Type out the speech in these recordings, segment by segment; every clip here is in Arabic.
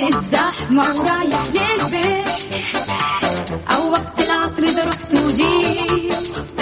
وقت الزحمة ورايح للبيت أو وقت العصر إذا رحت وجيت.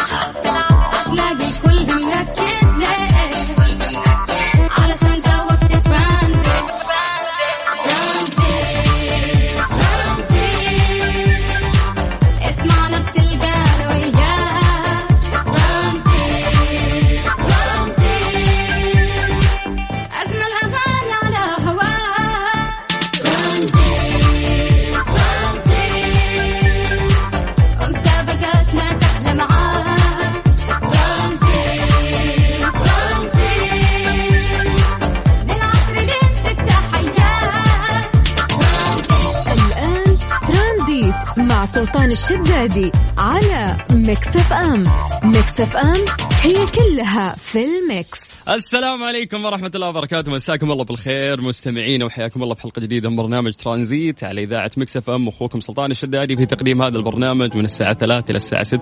الشدادي على Mix FM. Mix FM it's all in the mix. السلام عليكم ورحمة الله وبركاته. مساكم الله بالخير مستمعينا وحياكم الله في حلقة جديدة من برنامج ترانزيت على إذاعة Mix FM. أخوكم سلطان الشدادي في تقديم هذا البرنامج من الساعة 3 إلى الساعة 6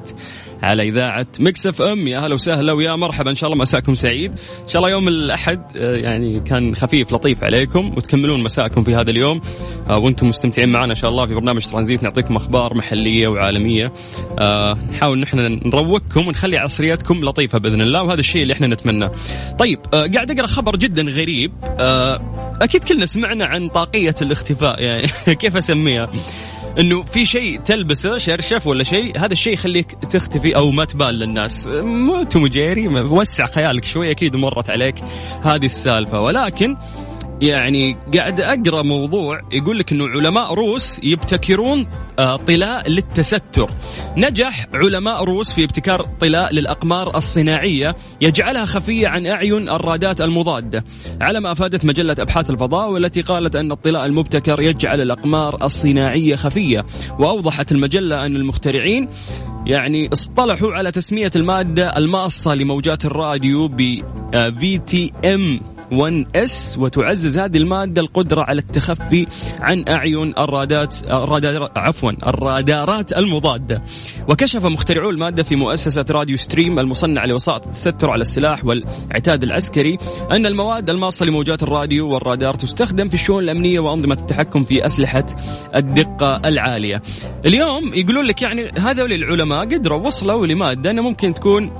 على إذاعة Mix FM. يا أهلا وسهلا ويا مرحبا. إن شاء الله مساكم سعيد. إن شاء الله يوم الأحد آه، يعني كان خفيف لطيف عليكم وتكملون مساءكم في هذا اليوم. آه، وأنتم مستمتعين معنا إن شاء الله في برنامج ترانزيت. نعطيكم أخبار محلية وعالمية. آه، نحاول نحن نروقكم ونخلي عصرياتكم لطيفة. بإذن الله وهذا الشيء اللي إحنا نتمناه طيب آه، قاعد أقرأ خبر جدا غريب. آه، أكيد كلنا سمعنا عن طاقية الاختفاء يعني كيف أسميها؟ إنه في شيء تلبسه شرشف ولا شيء هذا الشيء يخليك تختفي أو ما تبان للناس. مو توم جيري وسع خيالك شوي أكيد مرت عليك هذه السالفة. ولكن يعني قاعد أقرأ موضوع يقول لك إنه علماء روس يبتكرون آه، طلاء للتستر. نجح علماء روس في ابتكار طلاء للأقمار الصناعية يجعلها خفية عن أعين الرادات المضادة، على ما أفادت مجلة أبحاث الفضاء والتي قالت أن الطلاء المبتكر يجعل الأقمار الصناعية خفية، وأوضحت المجلة أن المخترعين يعني اصطلحوا على تسمية المادة الماصة لموجات الراديو ب VTM 1S وتعزز هذه المادة القدرة على التخفي عن أعين الرادات الرادار عفوا الرادارات المضادة وكشف مخترعو المادة في مؤسسة Radio Stream المصنعه لوسائط التستر على السلاح والعتاد العسكري أن المواد الماصة لموجات الراديو والرادار تستخدم في الشؤون الأمنية وأنظمة التحكم في أسلحة الدقة العالية. اليوم يقولون لك يعني هذول العلماء قدروا وصلوا لمادة أنها ممكن تكون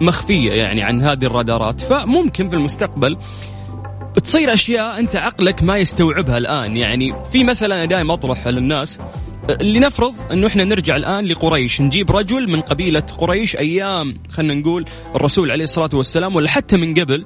مخفية يعني عن هذه الرادارات فممكن في المستقبل بتصير أشياء أنت عقلك ما يستوعبها الآن. يعني في مثلا أنا دائما أطرح للناس لنفرض إنه إحنا نرجع الآن لقريش نجيب رجل من قبيلة قريش أيام خلينا نقول الرسول عليه الصلاة والسلام ولا حتى من قبل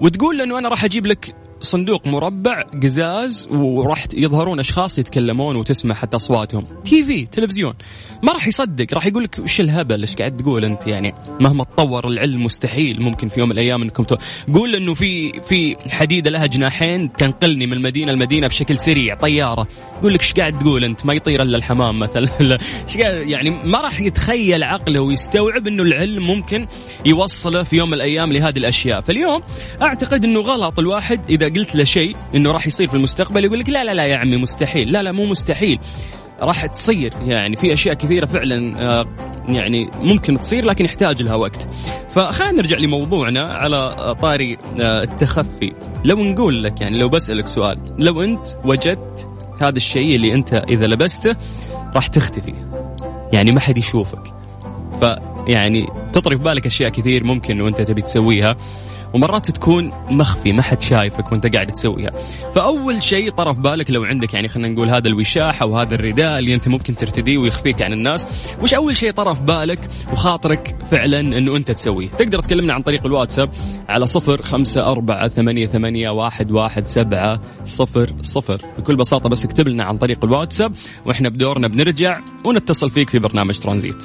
وتقول له إنه أنا راح أجيب لك صندوق مربع قزاز وراح يظهرون أشخاص يتكلمون وتسمع حتى أصواتهم. تي في تلفزيون. ما راح يصدق راح يقول لك وش الهبل؟ إيش قاعد تقول أنت يعني؟ مهما تطور العلم مستحيل ممكن في يوم من الأيام إنكم تو... قول إنه في في حديده لها جناحين تنقلني من مدينة لمدينة بشكل سريع طيارة. يقول لك إيش قاعد تقول أنت؟ ما يطير إلا الحمام مثلا. إيش قاعد يعني ما راح يتخيل عقله ويستوعب إنه العلم ممكن يوصله في يوم من الأيام لهذه الأشياء. فاليوم أعتقد إنه غلط الواحد إذا قلت له شيء إنه راح يصير في المستقبل يقول لك لا لا لا يا عمي مستحيل. لا لا مو مستحيل. راح تصير. يعني في أشياء كثيرة فعلا آه، يعني ممكن تصير لكن يحتاج لها وقت. فخلينا نرجع لموضوعنا على طاري آه، التخفي. لو نقول لك يعني لو بسألك سؤال لو أنت وجدت هذا الشيء اللي أنت إذا لبسته راح تختفي. يعني ما حد يشوفك. فيعني تطري في بالك أشياء كثير ممكن وأنت تبي تسويها. ومرات تكون مخفي ما حد شايفك وانت قاعد تسويها. فأول شيء طرا ف بالك لو عندك يعني خلينا نقول هذا الوشاح أو هذا الرداء اللي أنت ممكن ترتديه ويخفيك عن الناس. وش أول شيء طرا ف بالك وخاطرك فعلا إنه أنت تسويه؟ تقدر تكلمنا عن طريق الواتساب على صفر خمسة أربعة ثمانية, ثمانية واحد, واحد سبعة صفر صفر. بكل بساطة بس اكتب لنا عن طريق الواتساب وإحنا بدورنا بنرجع ونتصل فيك في برنامج ترانزيت.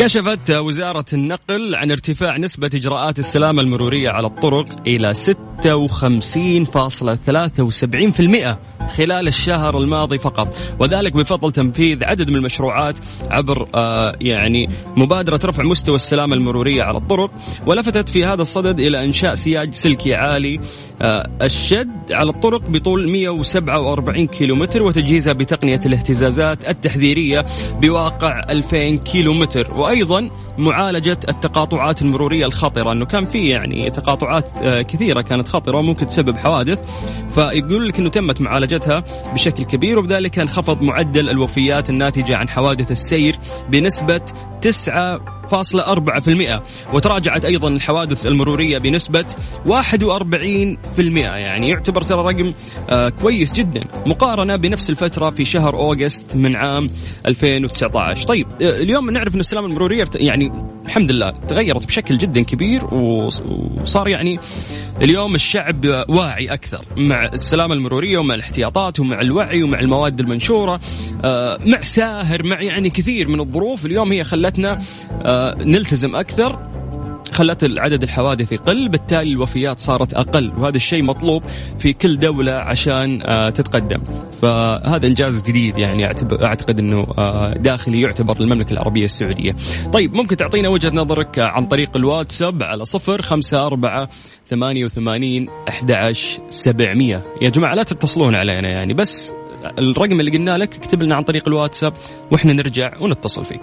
كشفت وزارة النقل عن ارتفاع نسبة إجراءات السلامة المرورية على الطرق إلى 56.73% خلال الشهر الماضي فقط. وذلك بفضل تنفيذ عدد من المشروعات عبر آه يعني مبادرة رفع مستوى السلامة المرورية على الطرق ولفتت في هذا الصدد إلى إنشاء سياج سلكي عالي آه الشد على الطرق بطول 147 كيلومتر وتجهيزها بتقنية الاهتزازات التحذيرية بواقع 2000 كيلومتر. وأيضا معالجة التقاطعات المرورية الخطرة إنه كان في يعني تقاطعات آه، كثيرة كانت خطرة وممكن تسبب حوادث. فيقول لك إنه تمت معالجتها بشكل كبير وبذلك انخفض معدل الوفيات الناتجة عن حوادث السير بنسبة 9.4% وتراجعت أيضا الحوادث المرورية بنسبة 41% يعني يعتبر ترى رقم آه كويس جدا. مقارنة بنفس الفترة في شهر أوغست من عام 2019 طيب آه اليوم نعرف إن السلامة المرورية ارت- يعني الحمد لله تغيرت بشكل جدا كبير وص- وصار يعني اليوم الشعب واعي أكثر مع السلامة المرورية ومع الاحتياطات ومع الوعي ومع المواد المنشورة. آه، مع ساهر مع يعني كثير من الظروف. اليوم هي خلتنا آه، نلتزم أكثر خلت عدد الحوادث يقل بالتالي الوفيات صارت أقل وهذا الشيء مطلوب في كل دولة عشان آه، تتقدم. فهذا إنجاز جديد يعني أعتقد أنه آه، داخلي يعتبر للمملكة العربية السعودية. طيب ممكن تعطينا وجهة نظرك عن طريق الواتساب على صفر خمسة أربعة ثمانية وثمانين أحد سبعمية. يا جماعة لا تتصلون علينا يعني بس الرقم اللي قلنا لك اكتب لنا عن طريق الواتساب وإحنا نرجع ونتصل فيك.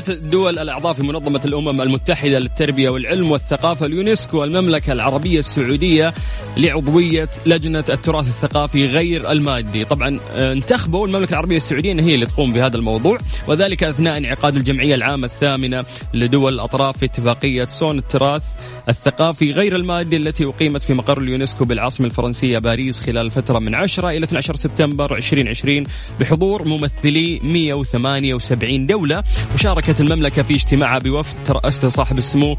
انتخبت الدول الأعضاء في منظمة الأمم المتحدة للتربية والعلم والثقافة اليونسكو المملكة العربية السعودية لعضوية لجنة التراث الثقافي غير المادي. طبعا آه، انتخبوا المملكة العربية السعودية هي اللي تقوم بهذا الموضوع وذلك أثناء انعقاد الجمعية العامة الثامنة لدول الأطراف في اتفاقية صون التراث الثقافي غير المادي التي أقيمت في مقر اليونسكو بالعاصمة الفرنسية باريس خلال الفترة من 10 إلى 12 سبتمبر 2020 بحضور ممثلي 178 دولة. وشاركت المملكة في اجتماعها بوفد ترأسته صاحب السمو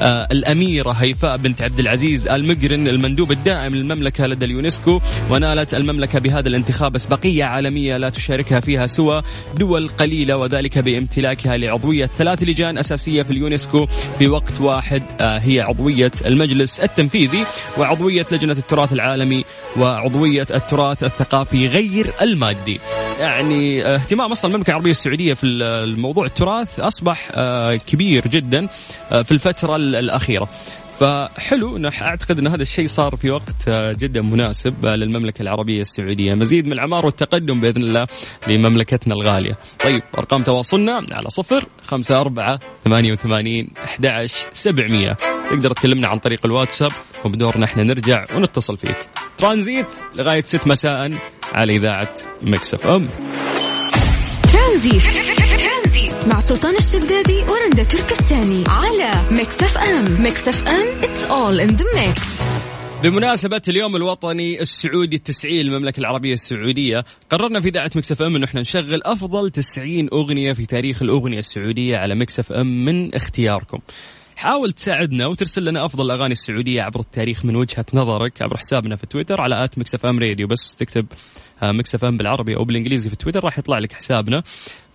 آه الأميرة هيفاء بنت عبد العزيز المقرن المندوب الدائم للمملكة لدى اليونسكو ونالت المملكة بهذا الانتخاب أسبقية عالمية لا تشاركها فيها سوى دول قليلة وذلك بامتلاكها لعضوية ثلاث لجان أساسية في اليونسكو في وقت واحد آه هي عضوية المجلس التنفيذي وعضوية لجنة التراث العالمي وعضوية التراث الثقافي غير المادي يعني آه، اهتمام أصلا المملكة العربية السعودية في الموضوع التراث أصبح آه، كبير جدا آه، في الفترة ال- الأخيرة فحلو أعتقد إن هذا الشيء صار في وقت جدا مناسب للمملكة العربية السعودية، مزيد من العمار والتقدم بإذن الله لمملكتنا الغالية. طيب أرقام تواصلنا على صفر خمسة أربعة ثمانية وثمانين أحد سبعمية تقدر تكلمنا عن طريق الواتساب وبدورنا إحنا نرجع ونتصل فيك. ترانزيت لغاية 6 مساء على إذاعة Mix FM. ترانزيت مع سلطان الشدادي ورندا تركستاني على Mix FM. Mix FM it's all in the mix. بمناسبة اليوم الوطني السعودي التسعين للمملكة العربية السعودية قررنا في إذاعة Mix FM أنه إحنا نشغل أفضل 90 أغنية في تاريخ الأغنية السعودية على Mix FM من اختياركم. حاول تساعدنا وترسل لنا أفضل الأغاني السعودية عبر التاريخ من وجهة نظرك عبر حسابنا في تويتر على at Mix FM Radio. بس تكتب Mix FM بالعربي أو بالإنجليزي في تويتر راح يطلع لك حسابنا.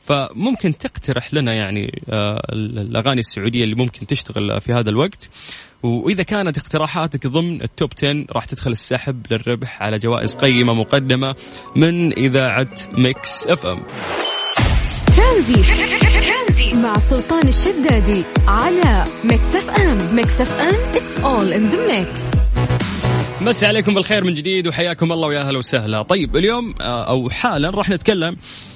فممكن تقترح لنا يعني آه، الأغاني السعودية اللي ممكن تشتغل في هذا الوقت. وإذا كانت اقتراحاتك ضمن ال top 10 راح تدخل السحب للربح على جوائز قيمة مقدمة من إذاعة Mix FM. ترانزيت. مع سلطان الشدادي على Mix FM Mix FM it's all in the mix. مسي عليكم بالخير من جديد وحياكم الله ويا أهلا وسهلا. طيب اليوم آه، أو حالا راح نتكلم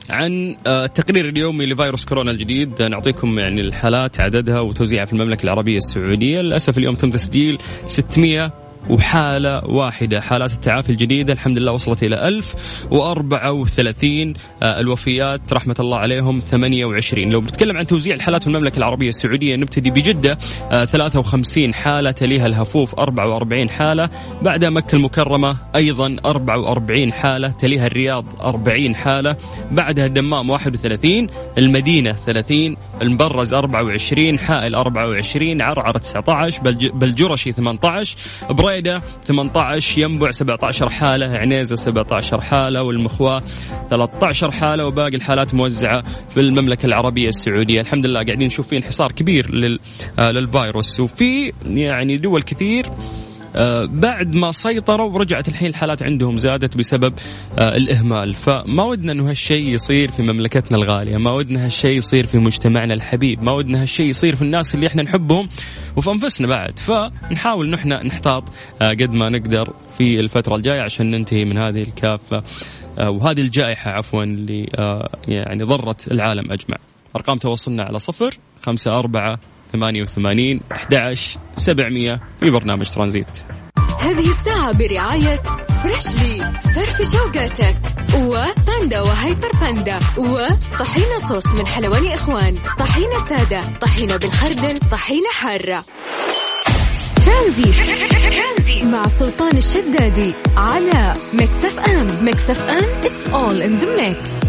عن آه، التقرير اليومي لفيروس كورونا الجديد. آه، نعطيكم يعني الحالات عددها وتوزيعها في المملكة العربية السعودية. للأسف اليوم تم تسجيل وحالة واحدة حالات التعافي الجديدة الحمد لله وصلت إلى 1034 آه، الوفيات رحمة الله عليهم 28 لو بنتكلم عن توزيع الحالات في المملكة العربية السعودية نبتدي بجدة آه، 53 حالة تليها الهفوف 44 حالة. بعدها مكة المكرمة أيضا 44 حالة تليها الرياض 40 حالة. بعدها الدمام 31 المدينة 30 المبرز 24 حائل 24 عرعر 19 بلج- بلجرشي 18 بريدة 18 ينبع 17 حالة عنيزة 17 حالة والمخواة 13 حالة وباقي الحالات موزعة في المملكة العربية السعودية. الحمد لله قاعدين نشوف في انحصار كبير آه، للفيروس. وفي يعني دول كثير بعد ما سيطروا ورجعت الحين الحالات عندهم زادت بسبب آه، الإهمال. فما ودنا أنه هالشيء يصير في مملكتنا الغالية ما ودنا هالشيء يصير في مجتمعنا الحبيب ما ودنا هالشيء يصير في الناس اللي إحنا نحبهم وفي أنفسنا بعد. فنحاول نحن نحتاط آه، قد ما نقدر في الفترة الجاية عشان ننتهي من هذه الكافة آه، وهذه الجائحة عفوا اللي آه، يعني ضرت العالم أجمع. أرقام تواصلنا على صفر خمسة أربعة ثمانية وثمانين أحد عشر سبعمية في برنامج ترانزيت. هذه الساعة برعاية Freshly فرفش أوقاتك و Panda و Hyper Panda وطحينة صوص من حلواني إخوان طحينة سادة طحينة بالخردل طحينة حارة. ترانزيت مع سلطان الشدادي على Mix FM. Mix FM it's all in the mix.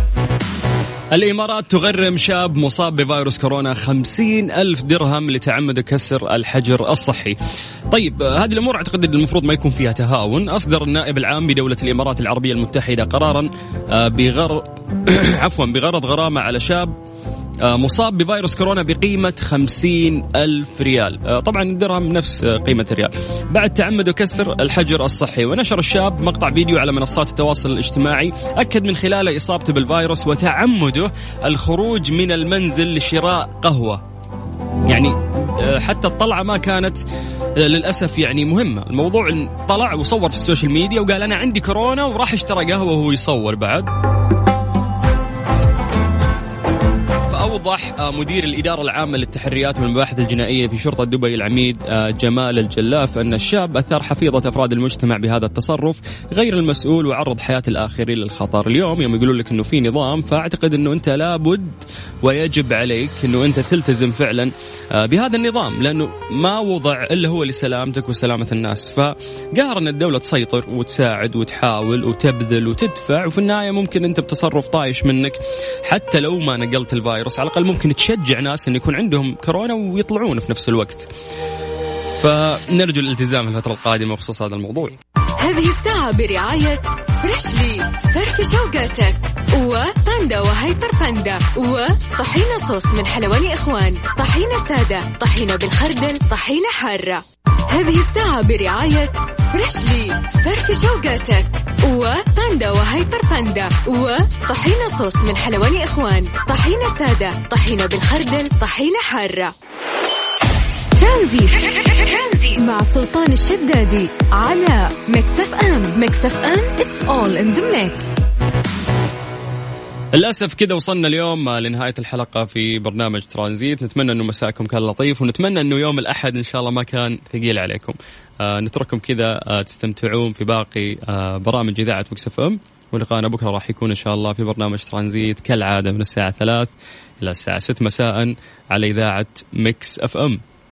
الإمارات تغرم شاب مصاب بفيروس كورونا خمسين ألف درهم لتعمد كسر الحجر الصحي. طيب هذه الأمور أعتقد المفروض ما يكون فيها تهاون. أصدر النائب العام بدولة الإمارات العربية المتحدة قرارا آه، بغرض عفوا بغرض غرامة على شاب مصاب بفيروس كورونا بقيمة خمسين ألف ريال. آه، طبعا الدرهم نفس آه، قيمة الريال. بعد تعمد كسر الحجر الصحي ونشر الشاب مقطع فيديو على منصات التواصل الاجتماعي أكد من خلاله إصابته بالفيروس وتعمده الخروج من المنزل لشراء قهوة. يعني آه، حتى الطلعة ما كانت آه، للأسف يعني مهمة. الموضوع طلع وصور في ال social media وقال أنا عندي كورونا وراح اشترى قهوة وهو يصور بعد. فأوضح آه، مدير الإدارة العامة للتحريات والمباحث الجنائية في شرطة دبي العميد آه، جمال الجلاف أن الشاب أثار حفيظة أفراد المجتمع بهذا التصرف غير المسؤول وعرض حياة الآخرين للخطر. اليوم يوم يقولون لك أنه في نظام فأعتقد أنه أنت لابد ويجب عليك أنه أنت تلتزم فعلا آه، بهذا النظام لأنه ما وضع إلا هو لسلامتك وسلامة الناس. فقهر أن الدولة تسيطر وتساعد وتحاول وتبذل وتدفع وفي النهاية ممكن أنت بتصرف طايش منك حتى لو ما نقلت الفيروس. على الأقل ممكن تشجع ناس أن يكون عندهم كورونا ويطلعون في نفس الوقت. فنرجو الالتزام في الفترة القادمة بخصوص هذا الموضوع. هذه الساعة برعاية Freshly فرفش أوقاتك. و Panda و Hyper Panda. وطحينة صوص من حلواني إخوان. طحينة سادة. طحينة بالخردل. طحينة حارة. هذه الساعة برعاية Freshly فرفش أوقاتك. و Panda و Hyper Panda وطحينة صوص من حلواني إخوان. طحينة سادة طحينة بالخردل طحينة حارة. ترانزيت مع سلطان الشدادي على Mix FM. Mix FM it's all in the mix. للأسف كذا وصلنا اليوم لنهاية الحلقة في برنامج ترانزيت. نتمنى إنه مساكم كان لطيف ونتمنى إنه يوم الأحد إن شاء الله ما كان ثقيل عليكم. آه نترككم كذا آه تستمتعون في باقي آه برامج إذاعة Mix FM. ولقاءنا بكرة راح يكون إن شاء الله في برنامج ترانزيت كالعادة من الساعة 3 إلى الساعة 6 مساء على إذاعة Mix FM.